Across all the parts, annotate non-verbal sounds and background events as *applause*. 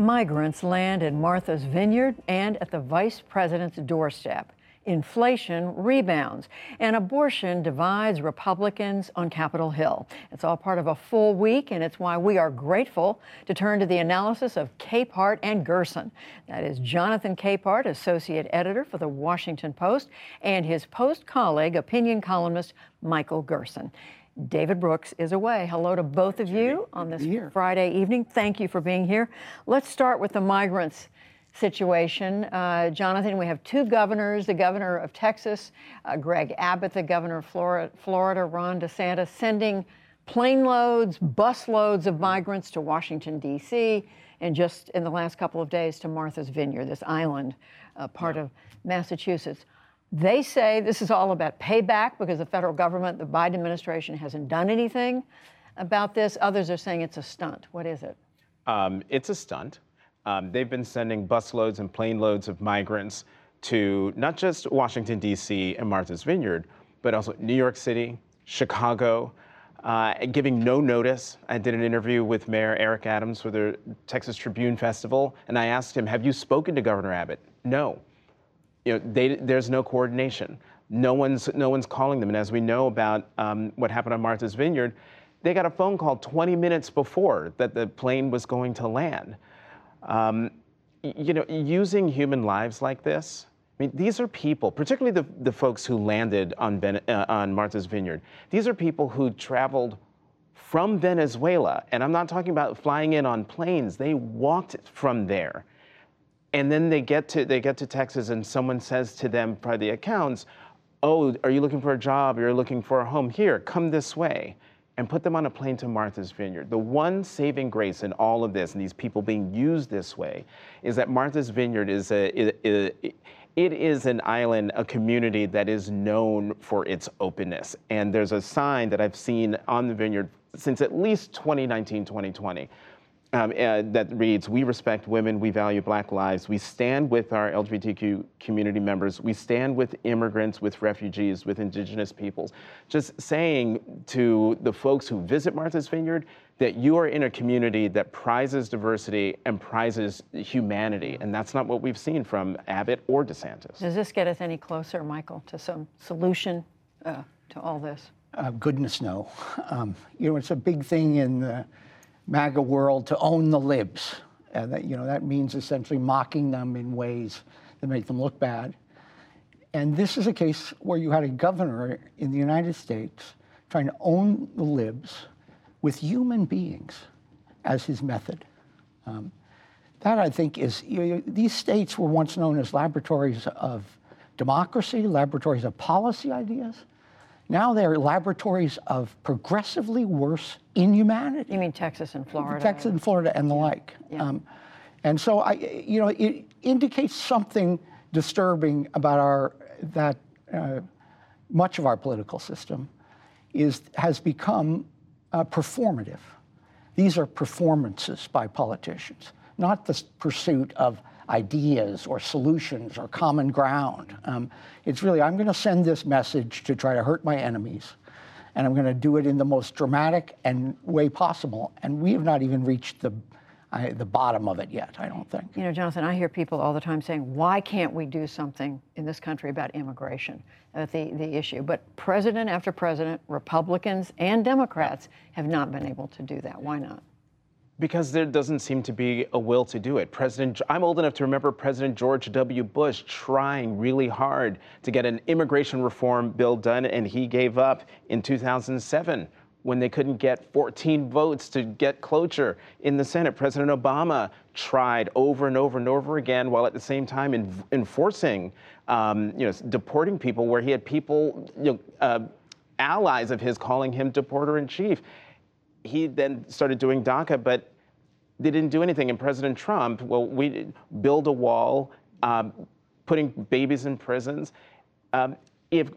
Migrants land in Martha's Vineyard and at the vice president's doorstep. Inflation rebounds and abortion divides Republicans on Capitol Hill. It's all part of a full week, and it's why we are grateful to turn to the analysis of Capehart and Gerson. That is Jonathan Capehart, associate editor for the Washington Post, and his Post colleague, opinion columnist Michael Gerson. David Brooks is away. Hello to both of you on this Friday evening. Thank you for being here. Let's start with the migrants situation. Uh, Jonathan, we have two governors the governor of Texas, uh, Greg Abbott, the governor of Florida, Florida, Ron DeSantis, sending plane loads, bus loads of migrants to Washington, D.C., and just in the last couple of days to Martha's Vineyard, this island uh, part yeah. of Massachusetts. They say this is all about payback because the federal government, the Biden administration, hasn't done anything about this. Others are saying it's a stunt. What is it? Um, it's a stunt. Um, they've been sending busloads and plane loads of migrants to not just Washington, D.C. and Martha's Vineyard, but also New York City, Chicago, uh, giving no notice. I did an interview with Mayor Eric Adams for the Texas Tribune Festival, and I asked him, Have you spoken to Governor Abbott? No you know, they, there's no coordination. No one's, no one's calling them. And as we know about um, what happened on Martha's Vineyard, they got a phone call 20 minutes before that the plane was going to land. Um, you know, using human lives like this, I mean, these are people, particularly the, the folks who landed on, uh, on Martha's Vineyard. These are people who traveled from Venezuela, and I'm not talking about flying in on planes. They walked from there and then they get to they get to Texas and someone says to them by the accounts, "Oh, are you looking for a job? You're looking for a home here. Come this way." And put them on a plane to Martha's Vineyard. The one saving grace in all of this, and these people being used this way, is that Martha's Vineyard is a, it, is an island, a community that is known for its openness. And there's a sign that I've seen on the vineyard since at least 2019, 2020, um, uh, that reads, we respect women, we value black lives, we stand with our LGBTQ community members, we stand with immigrants, with refugees, with indigenous peoples. Just saying to the folks who visit Martha's Vineyard that you are in a community that prizes diversity and prizes humanity, and that's not what we've seen from Abbott or DeSantis. Does this get us any closer, Michael, to some solution uh, to all this? Uh, goodness, no. *laughs* Um, you know, it's a big thing in the MAGA world to own the libs. And that, you know, that means essentially mocking them in ways that make them look bad. And this is a case where you had a governor in the United States trying to own the libs with human beings as his method. Um, that, I think, is you know, these states were once known as laboratories of democracy, laboratories of policy ideas. Now they're laboratories of progressively worse inhumanity. You mean Texas and Florida? Texas and Florida and the yeah. like. Yeah. Um, and so I, you know, it indicates something disturbing about our that uh, much of our political system is has become uh, performative. These are performances by politicians, not the pursuit of ideas or solutions or common ground. Um, it's really, I'm going to send this message to try to hurt my enemies, and I'm going to do it in the most dramatic and way possible. And we have not even reached the I, the bottom of it yet, I don't think. You know, Jonathan, I hear people all the time saying, why can't we do something in this country about immigration, uh, the, the issue? But president after president, Republicans and Democrats have not been able to do that. Why not? Because there doesn't seem to be a will to do it. President, I'm old enough to remember President George W. Bush trying really hard to get an immigration reform bill done, and he gave up in 2007 when they couldn't get 14 votes to get cloture in the Senate. President Obama tried over and over and over again, while at the same time in, enforcing, um, you know, deporting people, where he had people, you know, uh, allies of his calling him deporter in chief he then started doing DACA, but they didn't do anything. And President Trump, well, we build a wall, um, putting babies in prisons. Um, if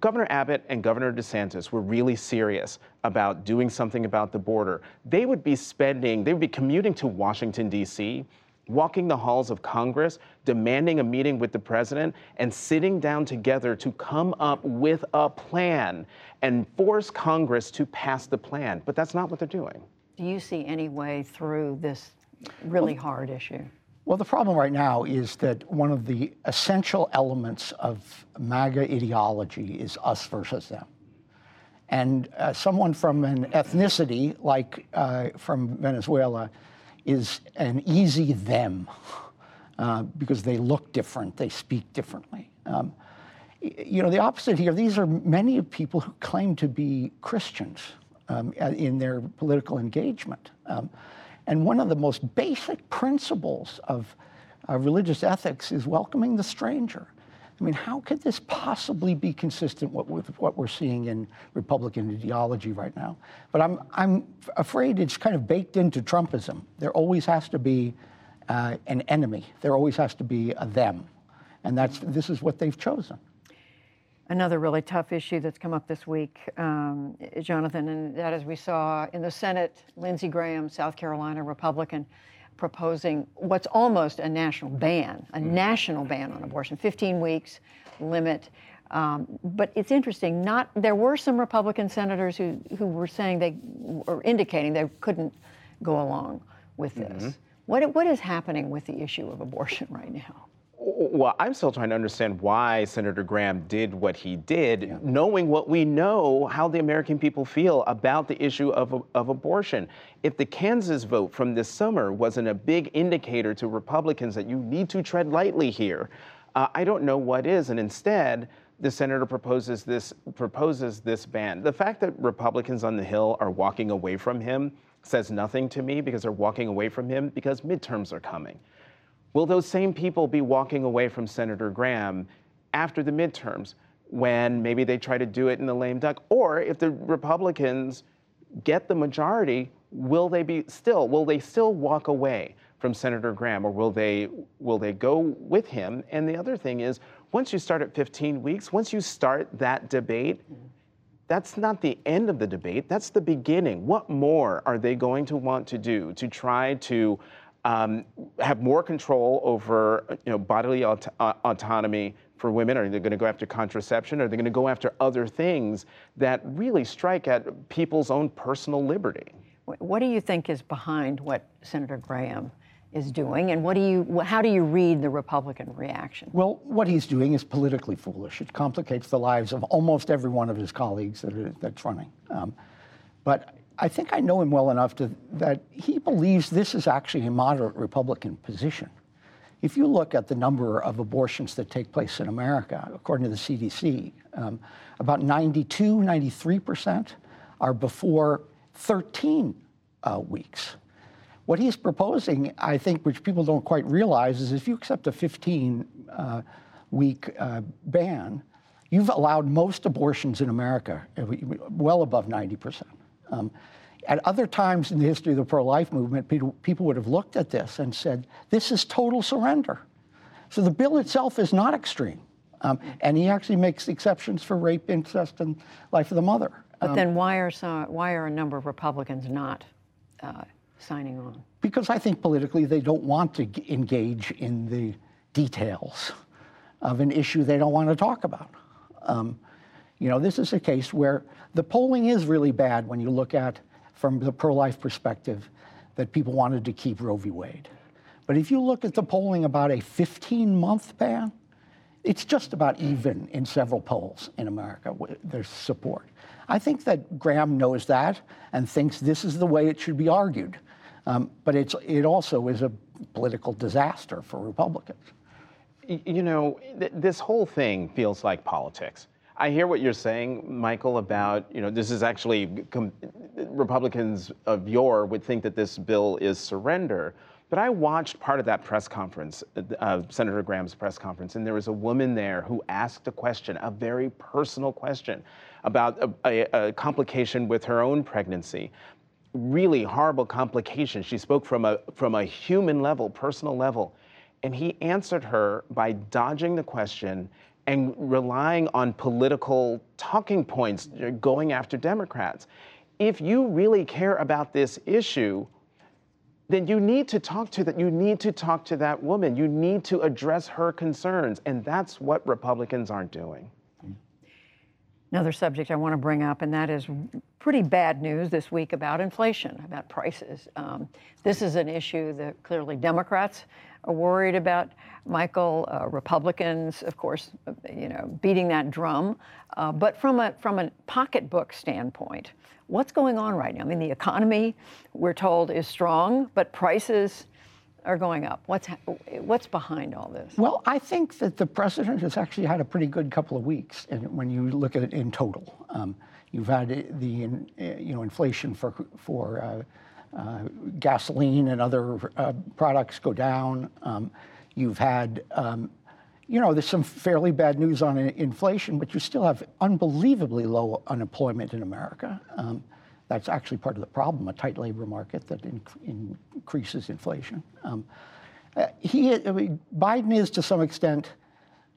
Governor Abbott and Governor DeSantis were really serious about doing something about the border, they would be spending, they would be commuting to Washington, D.C., walking the halls of Congress, demanding a meeting with the president, and sitting down together to come up with a plan and force Congress to pass the plan. But that's not what they're doing. Do you see any way through this really hard issue? Well, the problem right now is that one of the essential elements of MAGA ideology is us versus them. And uh, someone from an ethnicity like uh, from Venezuela is an easy them uh, because they look different, they speak differently. Um, you know, the opposite here, these are many of people who claim to be Christians um, in their political engagement. Um, and one of the most basic principles of uh, religious ethics is welcoming the stranger. I mean, how could this possibly be consistent with, what we're seeing in Republican ideology right now? But I'm, I'm afraid it's kind of baked into Trumpism. There always has to be uh, an enemy. There always has to be a them. And that's, this is what they've chosen. Another really tough issue that's come up this week, um, Jonathan, and that is we saw in the Senate, Lindsey Graham, South Carolina Republican, proposing what's almost a national ban, a mm. national ban on abortion, 15 weeks limit. Um, but it's interesting. Not there were some Republican senators who who were saying they were indicating they couldn't go along with this. Mm-hmm. What what is happening with the issue of abortion *laughs* right now? Well, I'm still trying to understand why Senator Graham did what he did, yeah. knowing what we know, how the American people feel about the issue of, of abortion. If the Kansas vote from this summer wasn't a big indicator to Republicans that you need to tread lightly here, uh, I don't know what is. And instead, the senator proposes this proposes this ban. The fact that Republicans on the Hill are walking away from him says nothing to me because they're walking away from him because midterms are coming. Will those same people be walking away from Senator Graham after the midterms when maybe they try to do it in the lame duck? Or if the Republicans get the majority, will they be still, will they still walk away from Senator Graham or will they will they go with him? And the other thing is, once you start at 15 weeks, once you start that debate, that's not the end of the debate, that's the beginning. What more are they going to want to do to try to um, have more control over you know, bodily aut- uh, autonomy for women? Are they going to go after contraception? Are they going to go after other things that really strike at people's own personal liberty? What do you think is behind what Senator Graham is doing, and what do you, how do you read the Republican reaction? Well, what he's doing is politically foolish. It complicates the lives of almost every one of his colleagues that are, that's running. Um, but I think I know him well enough to, that he believes this is actually a moderate Republican position. If you look at the number of abortions that take place in America, according to the CDC, um, about 92, 93% are before 13 uh, weeks. What he's proposing, I think, which people don't quite realize, is if you accept a 15 uh, week uh, ban, you've allowed most abortions in America uh, well above 90%. Um, at other times in the history of the pro life movement, people, people would have looked at this and said, this is total surrender. So the bill itself is not extreme. Um, and he actually makes exceptions for rape, incest, and life of the mother. But um, then why are, some, why are a number of Republicans not uh, signing on? Because I think politically they don't want to engage in the details of an issue they don't want to talk about. Um, you know, this is a case where the polling is really bad when you look at, from the pro life perspective, that people wanted to keep Roe v. Wade. But if you look at the polling about a 15 month ban, it's just about even in several polls in America, there's support. I think that Graham knows that and thinks this is the way it should be argued. Um, but it's, it also is a political disaster for Republicans. You know, th- this whole thing feels like politics. I hear what you're saying, Michael, about, you know, this is actually, Republicans of yore would think that this bill is surrender. But I watched part of that press conference, uh, Senator Graham's press conference, and there was a woman there who asked a question, a very personal question about a, a, a complication with her own pregnancy. Really horrible complication. She spoke from a, from a human level, personal level. And he answered her by dodging the question and relying on political talking points, uh, going after Democrats. If you really care about this issue, then you need to talk to that. You need to talk to that woman. You need to address her concerns, and that's what Republicans aren't doing. Another subject I want to bring up, and that is pretty bad news this week about inflation, about prices. Um, this is an issue that clearly Democrats are worried about. Michael, uh, Republicans, of course, you know, beating that drum. Uh, but from a from a pocketbook standpoint, what's going on right now? I mean, the economy, we're told, is strong, but prices are going up. What's ha- what's behind all this? Well, I think that the president has actually had a pretty good couple of weeks, and when you look at it in total, um, you've had the you know inflation for for uh, uh, gasoline and other uh, products go down. Um, you've had um, you know there's some fairly bad news on inflation, but you still have unbelievably low unemployment in America. Um, that's actually part of the problem, a tight labor market that in- increases inflation. Um, uh, he, I mean, Biden is to some extent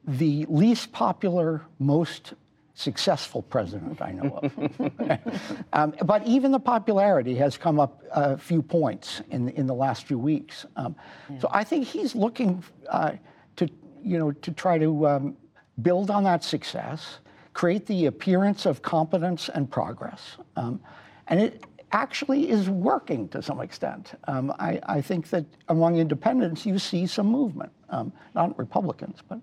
the least popular, most successful president I know of. *laughs* um, but even the popularity has come up a few points in in the last few weeks. Um, So I think he's looking uh, to you know to try to um, build on that success, create the appearance of competence and progress, um, and it actually is working to some extent. Um, I, I think that among independents you see some movement, um, not Republicans, but.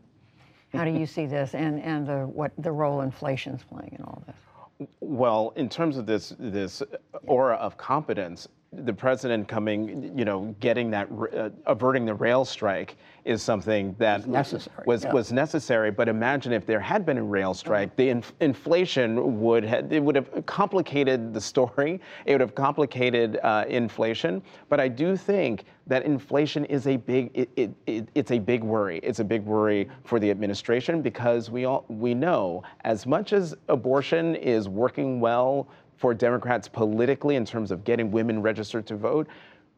How do you see this, and and the what the role inflation's playing in all this? Well, in terms of this this aura of competence, the president coming, you know, getting that uh, averting the rail strike is something that necessary, Was yeah. was necessary. But imagine if there had been a rail strike, the inf- inflation would have it would have complicated the story. *laughs* It would have complicated uh, inflation. But I do think that inflation is a big it, it, it, it's a big worry. It's a big worry for the administration because we all we know as much as abortion is working well for Democrats politically in terms of getting women registered to vote,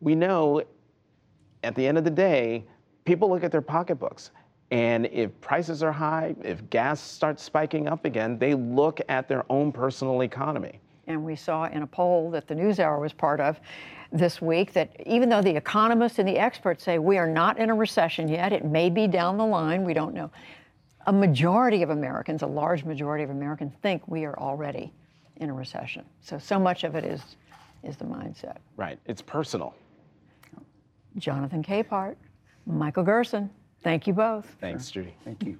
we know at the end of the day, people look at their pocketbooks. And if prices are high, if gas starts spiking up again, they look at their own personal economy. And we saw in a poll that the NewsHour was part of this week that even though the economists and the experts say we are not in a recession yet, it may be down the line, we don't know. A majority of Americans, a large majority of Americans, think we are already in a recession. So, so much of it is, is the mindset. Right. It's personal. Jonathan Capehart, Michael Gerson, thank you both. Thanks, Judy. Thank you.